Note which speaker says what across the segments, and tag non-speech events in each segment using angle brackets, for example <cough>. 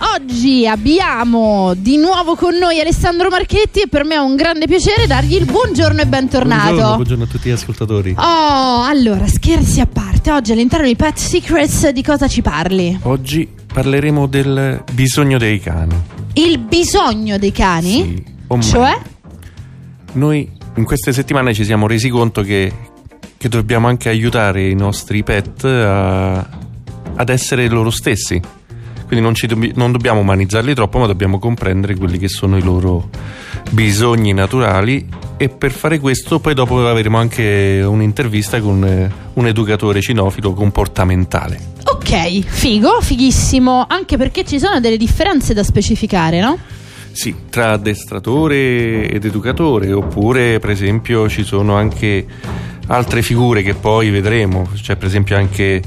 Speaker 1: Oggi abbiamo di nuovo con noi Alessandro Marchetti e per me è un grande piacere dargli il buongiorno e bentornato.
Speaker 2: Buongiorno, buongiorno a tutti gli ascoltatori.
Speaker 1: Oh, allora, scherzi a parte, oggi all'interno di Pet Secrets di cosa ci parli?
Speaker 2: Oggi parleremo del bisogno dei cani.
Speaker 1: Il bisogno dei cani?
Speaker 2: Sì.
Speaker 1: Cioè?
Speaker 2: Noi in queste settimane ci siamo resi conto che, che dobbiamo anche aiutare i nostri pet a- ad essere loro stessi. Quindi non, ci dobbi- non dobbiamo umanizzarli troppo, ma dobbiamo comprendere quelli che sono i loro bisogni naturali. E per fare questo, poi dopo avremo anche un'intervista con eh, un educatore cinofilo comportamentale.
Speaker 1: Ok, figo, fighissimo, anche perché ci sono delle differenze da specificare, no?
Speaker 2: Sì, tra addestratore ed educatore, oppure per esempio ci sono anche altre figure che poi vedremo, c'è per esempio anche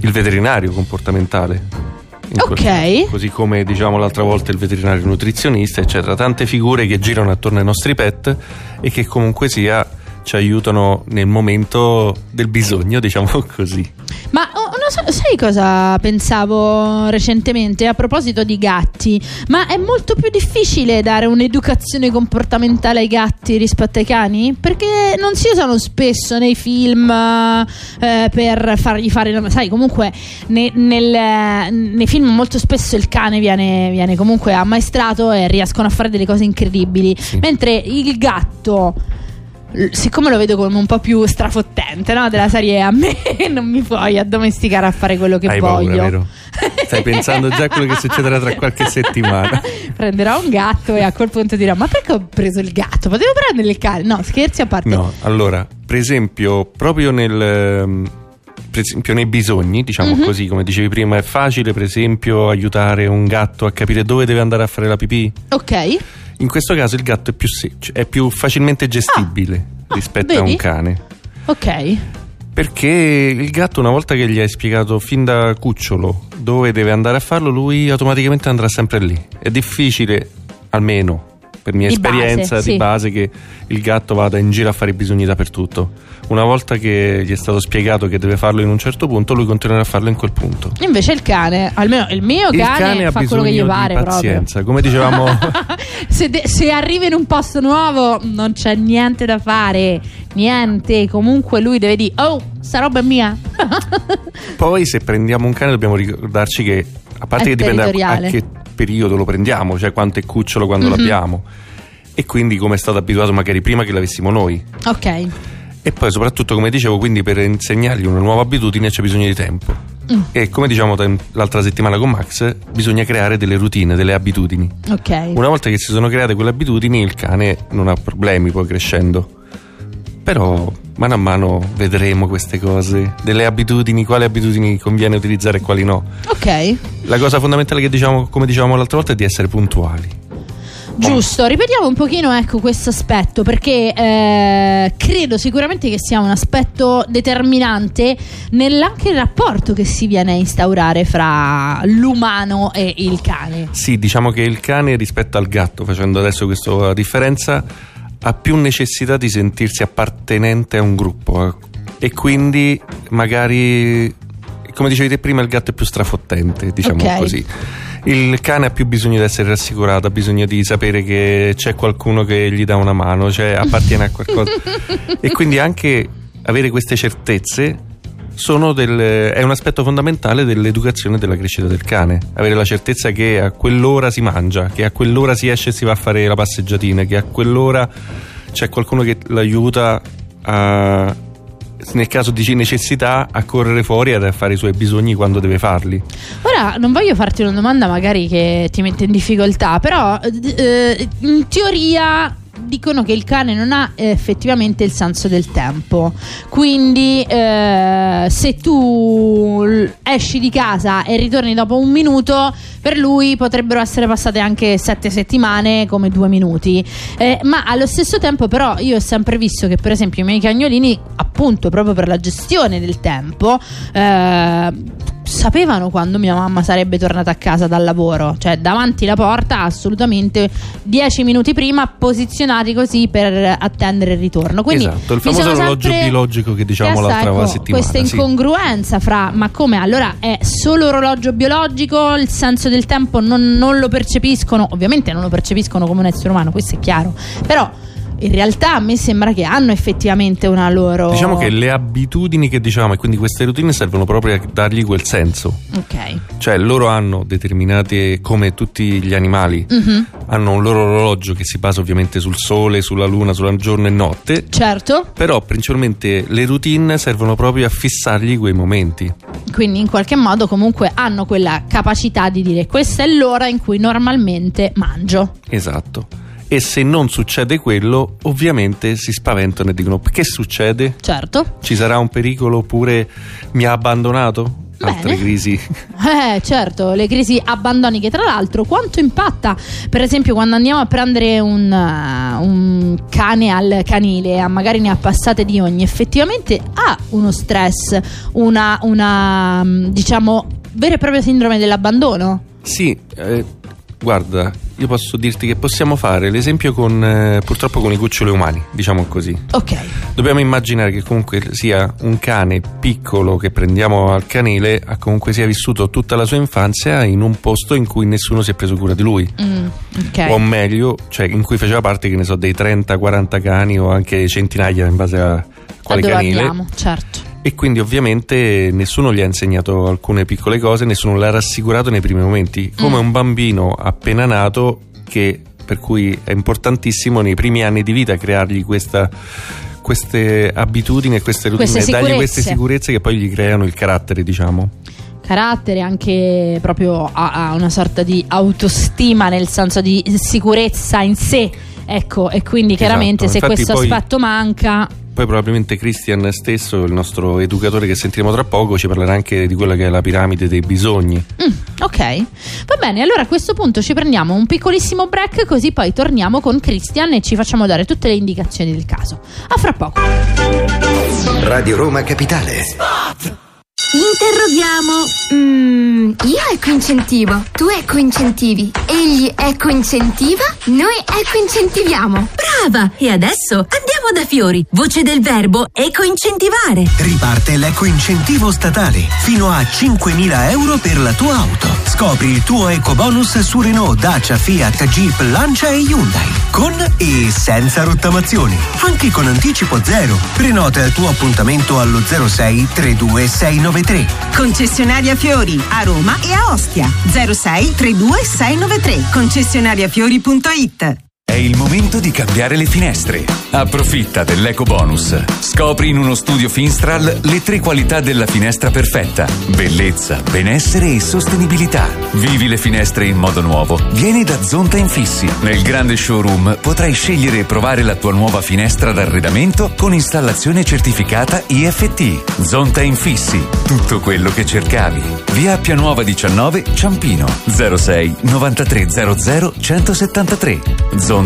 Speaker 2: il veterinario comportamentale. In
Speaker 1: Ok.
Speaker 2: quel- Così come diciamo l'altra volta il veterinario nutrizionista, eccetera. Tante figure che girano attorno ai nostri pet e che comunque sia ci aiutano nel momento del bisogno, diciamo <laughs> così.
Speaker 1: Ma oh, non so, sai cosa pensavo recentemente a proposito di gatti? Ma è molto più difficile dare un'educazione comportamentale ai gatti rispetto ai cani? Perché non si usano spesso nei film eh, per fargli fare. Sai, comunque ne- nel- nei film molto spesso il cane viene, viene comunque ammaestrato e riescono a fare delle cose incredibili.
Speaker 2: Sì.
Speaker 1: Mentre il gatto siccome lo vedo come un po' più strafottente, no? Della serie a me <laughs> non mi puoi addomesticare a fare quello che
Speaker 2: Hai
Speaker 1: voglio.
Speaker 2: paura, vero? Stai pensando già a quello che succederà tra qualche <laughs> settimana.
Speaker 1: Prenderò un gatto e a quel punto dirò: Ma perché ho preso il gatto? Potevo prendere il cane? No, scherzi a parte.
Speaker 2: No, allora, per esempio, proprio nel ehm, per esempio nei bisogni, diciamo
Speaker 1: Mhm.
Speaker 2: così, come dicevi prima, è facile per esempio aiutare un gatto a capire dove deve andare a fare la pipì.
Speaker 1: Ok.
Speaker 2: In questo caso il gatto è più, se- è più facilmente gestibile
Speaker 1: Ah,
Speaker 2: rispetto a
Speaker 1: vedi?
Speaker 2: un cane.
Speaker 1: Ok.
Speaker 2: Perché il gatto, una volta che gli hai spiegato fin da cucciolo dove deve andare a farlo, lui automaticamente andrà sempre lì. È difficile, almeno per mia
Speaker 1: Di
Speaker 2: esperienza
Speaker 1: base,
Speaker 2: di
Speaker 1: sì.
Speaker 2: base, che il gatto vada in giro a fare i bisogni dappertutto. Una volta che gli è stato spiegato che deve farlo in un certo punto, lui continuerà a farlo in quel punto.
Speaker 1: Invece il cane, almeno il mio
Speaker 2: il
Speaker 1: cane,
Speaker 2: cane ha
Speaker 1: fa quello
Speaker 2: bisogno
Speaker 1: che gli
Speaker 2: di
Speaker 1: pare proprio.
Speaker 2: pazienza. Come <laughs> dicevamo,
Speaker 1: se, de- se arriva in un posto nuovo non c'è niente da fare, niente. Comunque lui deve dire: Oh, sta roba è mia. <laughs>
Speaker 2: poi se prendiamo un cane dobbiamo ricordarci che, a parte che dipende a, a che periodo lo prendiamo, cioè quanto è cucciolo quando
Speaker 1: Mhm.
Speaker 2: l'abbiamo. E quindi come è stato abituato magari prima che l'avessimo noi.
Speaker 1: ok.
Speaker 2: E poi soprattutto, come dicevo, quindi per insegnargli una nuova abitudine c'è bisogno di tempo.
Speaker 1: Mm.
Speaker 2: E come diciamo l'altra settimana con Max, bisogna creare delle routine, delle abitudini.
Speaker 1: Ok.
Speaker 2: Una volta che si sono create quelle abitudini, il cane non ha problemi poi crescendo. Però mano a mano vedremo queste cose, delle abitudini, quali abitudini conviene utilizzare e quali no.
Speaker 1: Ok.
Speaker 2: La cosa fondamentale che diciamo, come dicevamo l'altra volta, è di essere puntuali.
Speaker 1: Giusto, ripetiamo un pochino ecco questo aspetto perché eh, credo sicuramente che sia un aspetto determinante nell'anche il rapporto che si viene a instaurare fra l'umano e il cane.
Speaker 2: Sì, diciamo che il cane rispetto al gatto, facendo adesso questa differenza, ha più necessità di sentirsi appartenente a un gruppo eh, e quindi magari, come dicevi te prima, il gatto è più strafottente, diciamo
Speaker 1: Ok.
Speaker 2: così. Il cane ha più bisogno di essere rassicurato, ha bisogno di sapere che c'è qualcuno che gli dà una mano, cioè appartiene a qualcosa. <laughs> e quindi anche avere queste certezze del- è un aspetto fondamentale dell'educazione e della crescita del cane. Avere la certezza che a quell'ora si mangia, che a quell'ora si esce e si va a fare la passeggiatina, che a quell'ora c'è qualcuno che l'aiuta a, nel caso di necessità a correre fuori ed a fare i suoi bisogni quando deve farli.
Speaker 1: Ora non voglio farti una domanda magari che ti mette in difficoltà, però eh, in teoria dicono che il cane non ha eh, effettivamente il senso del tempo. Quindi eh, se tu esci di casa e ritorni dopo un minuto, per lui potrebbero essere passate anche sette settimane come due minuti. Eh, ma allo stesso tempo però io ho sempre visto che per esempio i miei cagnolini appunto proprio per la gestione del tempo eh, sapevano quando mia mamma sarebbe tornata a casa dal lavoro, cioè davanti alla porta assolutamente dieci minuti prima posizionati così per attendere il ritorno. Quindi
Speaker 2: esatto, il famoso orologio biologico che diciamo l'altra ecco, settimana.
Speaker 1: Questa incongruenza sì. fra ma come allora è solo orologio biologico, il senso del tempo non, non lo percepiscono, ovviamente non lo percepiscono come un essere umano, questo è chiaro, però in realtà a me sembra che hanno effettivamente una loro.
Speaker 2: Diciamo che le abitudini che diciamo e quindi queste routine servono proprio a dargli quel senso.
Speaker 1: Ok.
Speaker 2: Cioè loro hanno determinate, come tutti gli animali, mm-hmm. hanno un loro orologio che si basa ovviamente sul sole, sulla luna, sul giorno e notte.
Speaker 1: Certo.
Speaker 2: Però principalmente le routine servono proprio a fissargli quei momenti.
Speaker 1: Quindi in qualche modo comunque hanno quella capacità di dire questa è l'ora in cui normalmente mangio.
Speaker 2: Esatto e se non succede quello ovviamente si spaventano e dicono che succede?
Speaker 1: Certo.
Speaker 2: Ci sarà un pericolo oppure mi ha abbandonato?
Speaker 1: Bene.
Speaker 2: Altre crisi. <laughs>
Speaker 1: Eh, certo, le crisi abbandoniche. Tra l'altro, quanto impatta, per esempio, quando andiamo a prendere un, uh, un cane al canile, magari ne ha passate di ogni, effettivamente ha uno stress, una, una diciamo, vera e propria sindrome dell'abbandono.
Speaker 2: Sì, eh, Guarda, io posso dirti che possiamo fare l'esempio con eh, purtroppo con i cuccioli umani, diciamo così.
Speaker 1: Ok.
Speaker 2: Dobbiamo immaginare che comunque sia un cane piccolo che prendiamo al canile, ha comunque sia vissuto tutta la sua infanzia in un posto in cui nessuno si è preso cura di lui.
Speaker 1: Mm, okay.
Speaker 2: O meglio, cioè in cui faceva parte, che ne so, dei 30-40 cani o anche centinaia in base a quale
Speaker 1: a
Speaker 2: canile.
Speaker 1: Abbiamo, certo
Speaker 2: e quindi ovviamente nessuno gli ha insegnato alcune piccole cose, nessuno l'ha rassicurato nei primi momenti, come mm. un bambino appena nato che, per cui è importantissimo nei primi anni di vita creargli questa queste abitudini e queste routine,
Speaker 1: queste
Speaker 2: dargli queste sicurezze che poi gli creano il carattere, diciamo
Speaker 1: carattere, anche proprio a, a, una sorta di autostima, nel senso di sicurezza in sé. Ecco, e quindi esatto. chiaramente esatto. se questo poi, aspetto manca.
Speaker 2: Poi probabilmente Christian stesso, il nostro educatore che sentiremo tra poco, ci parlerà anche di quella che è la piramide dei bisogni.
Speaker 1: Mm, ok, va bene, allora a questo punto ci prendiamo un piccolissimo break così poi torniamo con Christian e ci facciamo dare tutte le indicazioni del caso. A fra poco.
Speaker 3: Radio Roma Capitale. Spot.
Speaker 4: Interroghiamo. Mm, io ecco incentivo, tu ecco incentivi, egli ecco incentiva, noi ecco incentiviamo.
Speaker 5: Brava! E adesso andiamo da Fiori, voce del verbo eco incentivare.
Speaker 3: Riparte l'eco incentivo statale, fino a 5.000 euro per la tua auto. Scopri il tuo eco bonus su Renault, Dacia, Fiat, Jeep, Lancia e Hyundai. Con e senza rottamazioni, anche con anticipo zero. Prenota il tuo appuntamento allo 06 3269 693.
Speaker 5: Concessionaria Fiori a Roma e a Ostia 06 32 693. Concessionariafiori.it
Speaker 6: il momento di cambiare le finestre. Approfitta dell'eco bonus. Scopri in uno studio Finstral le tre qualità della finestra perfetta: bellezza, benessere e sostenibilità. Vivi le finestre in modo nuovo. Vieni da Zonta Infissi. Nel grande showroom potrai scegliere e provare la tua nuova finestra d'arredamento con installazione certificata IFT. Zonta Infissi. Tutto quello che cercavi. Via Appia Nuova 19 Ciampino 06 9300 173. Zonta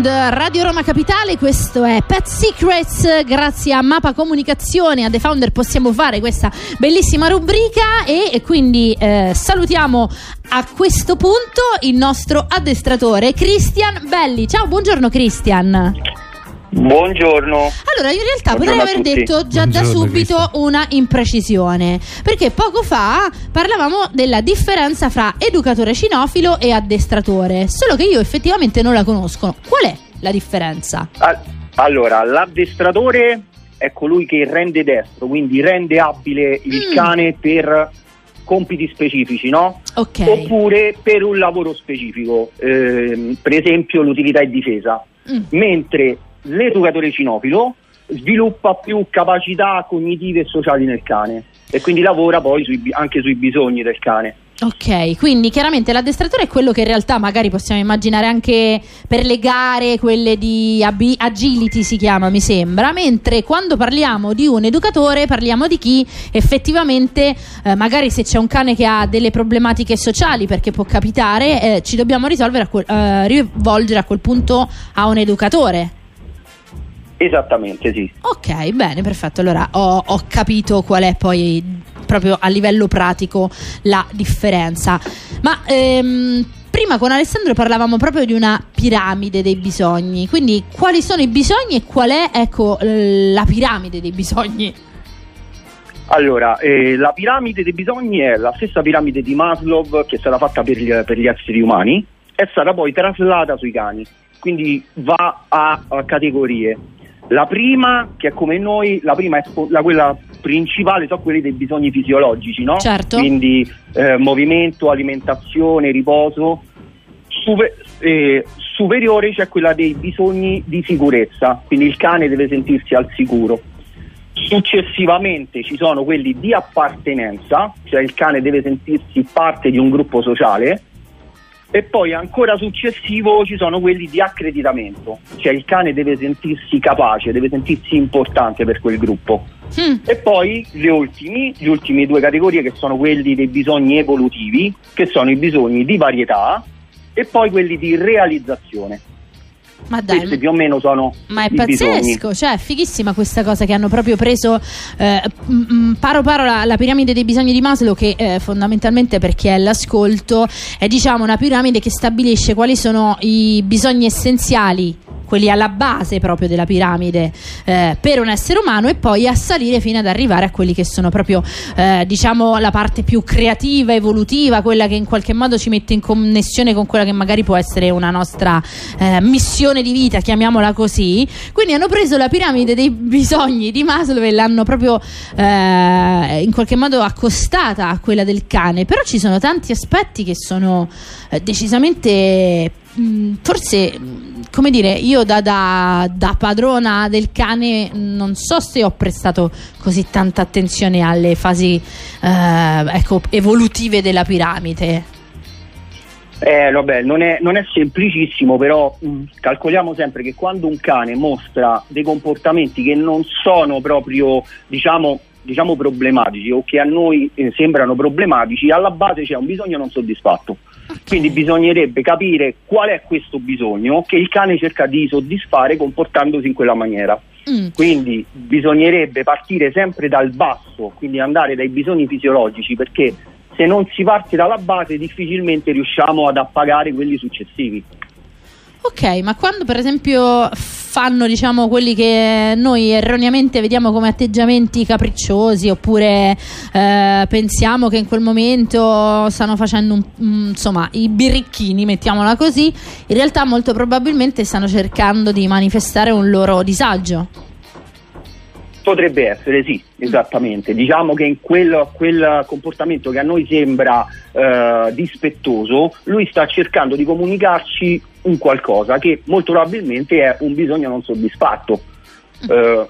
Speaker 1: Sound, Radio Roma Capitale, questo è Pet Secrets, grazie a Mapa Comunicazione, a The Founder possiamo fare questa bellissima rubrica e, e quindi eh, salutiamo a questo punto il nostro addestratore Christian Belli. Ciao, buongiorno Christian.
Speaker 7: Buongiorno.
Speaker 1: Allora, in realtà
Speaker 7: Buongiorno
Speaker 1: potrei aver
Speaker 7: tutti.
Speaker 1: detto già da
Speaker 2: Buongiorno,
Speaker 1: subito
Speaker 2: Cristian.
Speaker 1: una imprecisione, perché poco fa parlavamo della differenza fra educatore cinofilo e addestratore, solo che io effettivamente non la conosco. Qual è la differenza?
Speaker 7: Allora, l'addestratore è colui che rende destro, quindi rende abile il
Speaker 1: Mm.
Speaker 7: cane per compiti specifici, no?
Speaker 1: Ok.
Speaker 7: Oppure per un lavoro specifico, ehm, per esempio l'utilità e difesa.
Speaker 1: Mm.
Speaker 7: Mentre l'educatore cinofilo sviluppa più capacità cognitive e sociali nel cane e quindi lavora poi sui anche sui bisogni del cane.
Speaker 1: Ok, quindi chiaramente l'addestratore è quello che in realtà magari possiamo immaginare anche per le gare, quelle di abi- agility si chiama, mi sembra, mentre quando parliamo di un educatore parliamo di chi effettivamente, eh, magari se c'è un cane che ha delle problematiche sociali, perché può capitare, eh, ci dobbiamo a quel- eh, rivolgere a quel punto a un educatore.
Speaker 7: Esattamente, sì.
Speaker 1: Ok, bene, perfetto. Allora ho, ho capito qual è poi proprio a livello pratico la differenza. Ma ehm, prima con Alessandro parlavamo proprio di una piramide dei bisogni. Quindi quali sono i bisogni e qual è ecco, la piramide dei bisogni?
Speaker 7: Allora, eh, la piramide dei bisogni è la stessa piramide di Maslow che è stata fatta per gli, per gli esseri umani, è stata poi traslata sui cani, quindi va a, a categorie. La prima, che è come noi, la prima è la, quella principale, sono quelli dei bisogni fisiologici, no?
Speaker 1: Certo.
Speaker 7: Quindi eh, movimento, alimentazione, riposo. Super- eh, superiore c'è quella dei bisogni di sicurezza, quindi il cane deve sentirsi al sicuro. Successivamente ci sono quelli di appartenenza, cioè il cane deve sentirsi parte di un gruppo sociale. E poi ancora successivo ci sono quelli di accreditamento, cioè il cane deve sentirsi capace, deve sentirsi importante per quel gruppo.
Speaker 1: Mm,
Speaker 7: E poi gli ultimi, gli ultimi due categorie che sono quelli dei bisogni evolutivi, che sono i bisogni di varietà e poi quelli di realizzazione.
Speaker 1: Ma dai,
Speaker 7: Questi più o meno sono
Speaker 1: Ma è
Speaker 7: i bisogni.
Speaker 1: pazzesco, cioè è fighissima questa cosa che hanno proprio preso eh, m- m- paro paro la, la piramide dei bisogni di Maslow che eh, fondamentalmente per chi è all'ascolto è diciamo una piramide che stabilisce quali sono i bisogni essenziali quelli alla base proprio della piramide eh, per un essere umano e poi a salire fino ad arrivare a quelli che sono proprio eh, diciamo la parte più creativa, evolutiva, quella che in qualche modo ci mette in connessione con quella che magari può essere una nostra eh, missione di vita, chiamiamola così. Quindi hanno preso la piramide dei bisogni di Maslow e l'hanno proprio eh, in qualche modo accostata a quella del cane, però ci sono tanti aspetti che sono eh, decisamente mh, forse come dire io da, da- da padrona del cane non so se ho prestato così tanta attenzione alle fasi eh, ecco, evolutive della piramide
Speaker 7: Eh, vabbè, non è, non è semplicissimo, però mh, calcoliamo sempre che quando un cane mostra dei comportamenti che non sono proprio, diciamo, diciamo problematici o che a noi eh, sembrano problematici, alla base c'è un bisogno non soddisfatto. Quindi bisognerebbe capire qual è questo bisogno che il cane cerca di soddisfare comportandosi in quella maniera.
Speaker 1: Mm.
Speaker 7: Quindi bisognerebbe partire sempre dal basso, quindi andare dai bisogni fisiologici, perché se non si parte dalla base difficilmente riusciamo ad appagare quelli successivi.
Speaker 1: Ok, ma quando per esempio fanno diciamo quelli che noi erroneamente vediamo come atteggiamenti capricciosi oppure eh, pensiamo che in quel momento stanno facendo un- insomma i birricchini, mettiamola così, in realtà molto probabilmente stanno cercando di manifestare un loro disagio.
Speaker 7: Potrebbe essere, sì, esattamente. Diciamo che in quel, quel comportamento che a noi sembra eh, dispettoso, lui sta cercando di comunicarci un qualcosa che molto probabilmente è un bisogno non soddisfatto. Eh,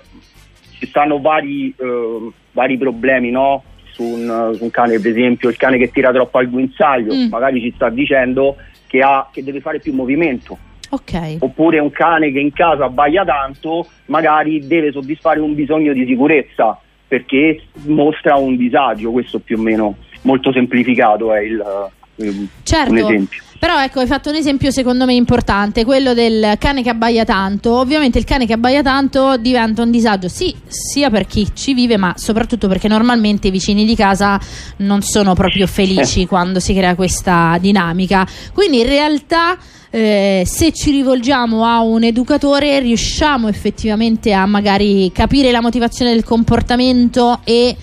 Speaker 7: ci stanno vari, eh, vari problemi, no? Su un, su un cane, per esempio, il cane che tira troppo al guinzaglio,
Speaker 1: Mm.
Speaker 7: magari ci sta dicendo che, ha, che deve fare più movimento
Speaker 1: Ok.
Speaker 7: oppure un cane che in casa abbaia tanto, magari deve soddisfare un bisogno di sicurezza perché mostra un disagio, questo più o meno molto semplificato è il, eh, un
Speaker 1: Certo,
Speaker 7: esempio.
Speaker 1: Però ecco, hai fatto un esempio secondo me importante, quello del cane che abbaia tanto. Ovviamente il cane che abbaia tanto diventa un disagio, sì, sia per chi ci vive, ma soprattutto perché normalmente i vicini di casa non sono proprio felici quando si crea questa dinamica. Quindi in realtà eh, se ci rivolgiamo a un educatore riusciamo effettivamente a magari capire la motivazione del comportamento e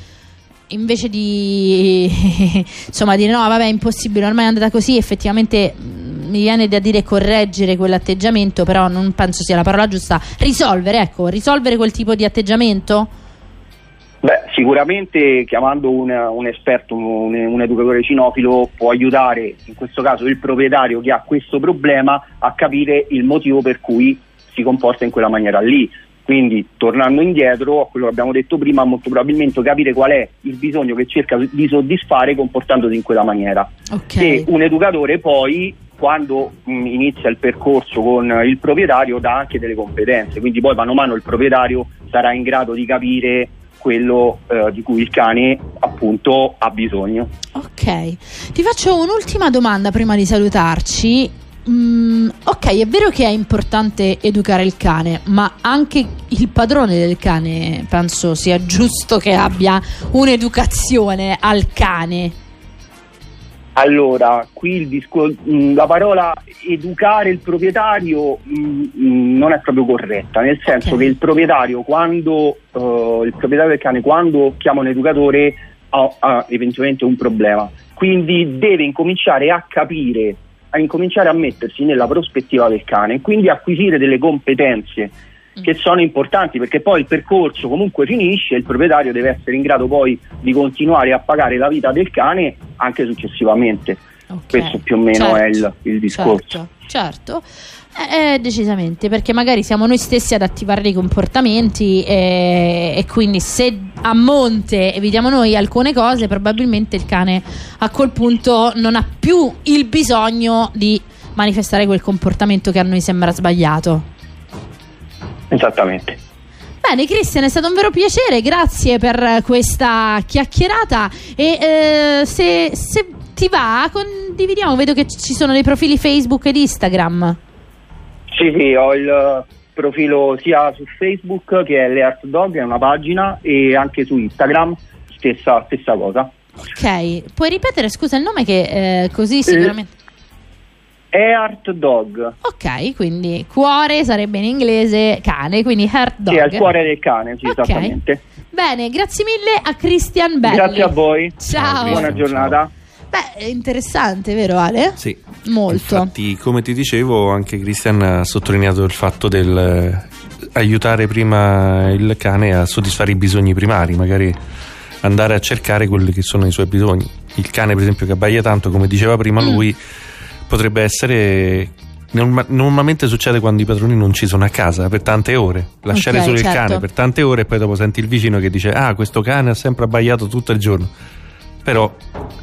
Speaker 1: invece di <laughs> insomma dire no vabbè è impossibile ormai è andata così effettivamente mh, mi viene da dire correggere quell'atteggiamento però non penso sia la parola giusta risolvere ecco risolvere quel tipo di atteggiamento
Speaker 7: Beh, sicuramente chiamando un, un esperto, un, un educatore cinofilo può aiutare in questo caso il proprietario che ha questo problema a capire il motivo per cui si comporta in quella maniera lì. Quindi, tornando indietro a quello che abbiamo detto prima, molto probabilmente capire qual è il bisogno che cerca di soddisfare comportandosi in quella maniera.
Speaker 1: ok
Speaker 7: E un educatore poi, quando mh, inizia il percorso con il proprietario, dà anche delle competenze. Quindi poi mano a mano il proprietario sarà in grado di capire quello eh, di cui il cane appunto ha bisogno.
Speaker 1: Ok, ti faccio un'ultima domanda prima di salutarci. Mm, ok, è vero che è importante educare il cane, ma anche il padrone del cane penso sia giusto che abbia un'educazione al cane.
Speaker 7: Allora, qui discor- mh, la parola educare il proprietario mh, mh, non è proprio corretta, nel senso
Speaker 1: Ok.
Speaker 7: che il proprietario quando eh, il proprietario del cane quando chiama un educatore ha, ha eventualmente un problema, quindi deve incominciare a capire, a incominciare a mettersi nella prospettiva del cane e quindi acquisire delle competenze che sono importanti perché poi il percorso comunque finisce e il proprietario deve essere in grado poi di continuare a pagare la vita del cane anche successivamente.
Speaker 1: Ok,
Speaker 7: Questo più o meno è il,
Speaker 1: certo,
Speaker 7: il discorso.
Speaker 1: Certo, certo. Eh, eh, decisamente, perché magari siamo noi stessi ad attivare dei comportamenti e, e quindi se a monte evitiamo noi alcune cose, probabilmente il cane a quel punto non ha più il bisogno di manifestare quel comportamento che a noi sembra sbagliato.
Speaker 7: Esattamente.
Speaker 1: Bene, Cristian, è stato un vero piacere, grazie per questa chiacchierata. E eh, se, se ti va, condividiamo. Vedo che ci sono dei profili Facebook ed Instagram.
Speaker 7: Sì, sì, ho il profilo sia su Facebook che è l'Eart Dog, è una pagina, e anche su Instagram, stessa, stessa cosa.
Speaker 1: Ok, puoi ripetere, scusa, il nome che eh, così sicuramente...
Speaker 7: Eart Dog,
Speaker 1: Ok, quindi cuore sarebbe in inglese cane, quindi heart dog.
Speaker 7: sì, è il cuore del cane, sì,
Speaker 1: Ok.
Speaker 7: esattamente.
Speaker 1: Bene, grazie mille a Christian Belli.
Speaker 7: Grazie a voi.
Speaker 1: Ciao.
Speaker 7: Buona giornata.
Speaker 1: Beh, è interessante, vero Ale?
Speaker 2: Sì.
Speaker 1: Molto.
Speaker 2: Infatti, come ti dicevo, anche Christian ha sottolineato il fatto del eh, aiutare prima il cane a soddisfare i bisogni primari, magari andare a cercare quelli che sono i suoi bisogni. Il cane, per esempio, che abbaia tanto, come diceva prima
Speaker 1: Mm.
Speaker 2: lui, potrebbe essere. norma- Normalmente succede quando i padroni non ci sono a casa per tante ore. Lasciare
Speaker 1: Ok,
Speaker 2: solo il
Speaker 1: certo.
Speaker 2: cane per tante ore e poi dopo senti il vicino che dice: Ah, questo cane ha sempre abbaiato tutto il giorno. Però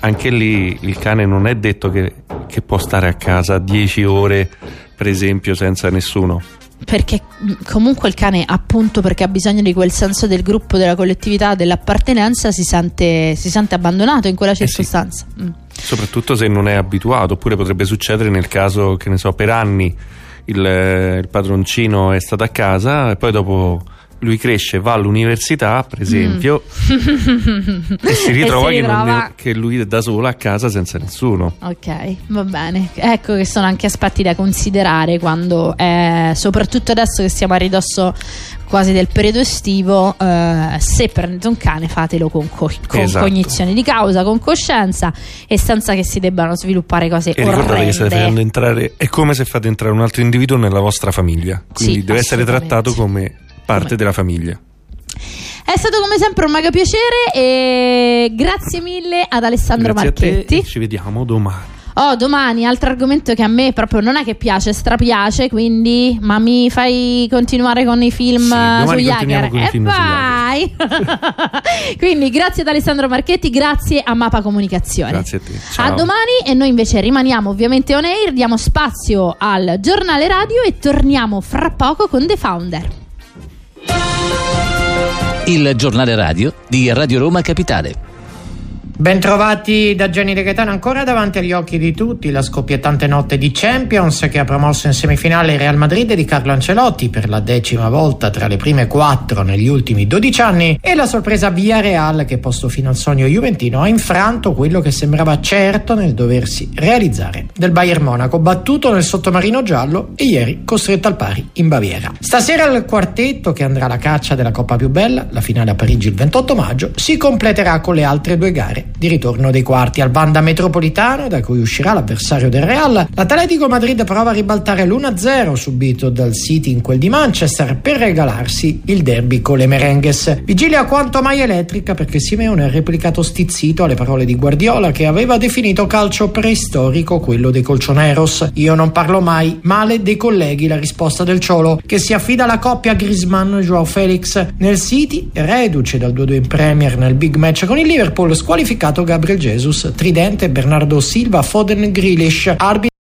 Speaker 2: anche lì il cane non è detto che, che può stare a casa 10 ore, per esempio, senza nessuno.
Speaker 1: Perché comunque il cane, appunto perché ha bisogno di quel senso del gruppo, della collettività, dell'appartenenza, si sente, si sente abbandonato in quella
Speaker 2: Eh sì.
Speaker 1: circostanza. Mm.
Speaker 2: Soprattutto se non è abituato, oppure potrebbe succedere nel caso che ne so, per anni il, eh, il padroncino è stato a casa e poi dopo lui cresce, va all'università, per esempio, <laughs> e si ritrova,
Speaker 1: si
Speaker 2: che, non
Speaker 1: ritrova-
Speaker 2: è- che lui è da solo a casa senza nessuno.
Speaker 1: Ok, va bene. Ecco che sono anche aspetti da considerare quando, è, soprattutto adesso che siamo a ridosso quasi del periodo estivo, eh, se prendete un cane fatelo con, co- con
Speaker 2: Esatto.
Speaker 1: cognizione di causa, con coscienza e senza che si debbano sviluppare cose
Speaker 2: E ricordate che state facendo
Speaker 1: orrende.
Speaker 2: entrare, è come se fate entrare un altro individuo nella vostra famiglia, quindi
Speaker 1: Sì,
Speaker 2: deve essere trattato come parte
Speaker 1: Come-
Speaker 2: della famiglia.
Speaker 1: È stato come sempre un mega piacere e grazie mille ad Alessandro
Speaker 2: Grazie a te
Speaker 1: Marchetti.
Speaker 2: e ci vediamo domani.
Speaker 1: Oh, domani altro argomento che a me proprio non è che piace, strapiace, quindi ma mi fai continuare con i film
Speaker 2: Sì,
Speaker 1: sugli hacker. e vai! <laughs> quindi grazie ad Alessandro Marchetti, grazie a Mapa Comunicazione.
Speaker 2: Grazie a te.
Speaker 1: A
Speaker 2: Ciao.
Speaker 1: domani e noi invece rimaniamo ovviamente on air, diamo spazio al giornale radio e torniamo fra poco con The Founder.
Speaker 8: Il giornale radio di Radio Roma Capitale. Bentrovati da Gianni De Gaetano, ancora davanti agli occhi di tutti la scoppiettante notte di Champions che ha promosso in semifinale il Real Madrid di Carlo Ancelotti per la decima volta tra le prime quattro negli ultimi 12 anni e la sorpresa Via Real che posto fino al sogno juventino ha infranto quello che sembrava certo nel doversi realizzare del Bayern Monaco battuto nel sottomarino giallo e ieri costretto al pari in Baviera. Stasera il quartetto che andrà alla caccia della Coppa più bella, la finale a Parigi il 28 maggio, si completerà con le altre due gare di ritorno dei quarti al Vanda Metropolitano, da cui uscirà l'avversario del Real. L'Atletico Madrid prova a ribaltare l'1-0 subito dal City in quel di Manchester per regalarsi il derby con le merengues. Vigilia quanto mai elettrica perché Simeone ha replicato stizzito alle parole di Guardiola che aveva definito calcio preistorico quello dei colchoneros. Io non parlo mai male dei colleghi, la risposta del Ciolo che si affida alla coppia Griezmann-Joao Felix nel City, reduce dal 2-2 in Premier nel big match con il Liverpool, squalificato Gabriel Jesus, Tridente, Bernardo Silva, Foden, Grealish, arbitro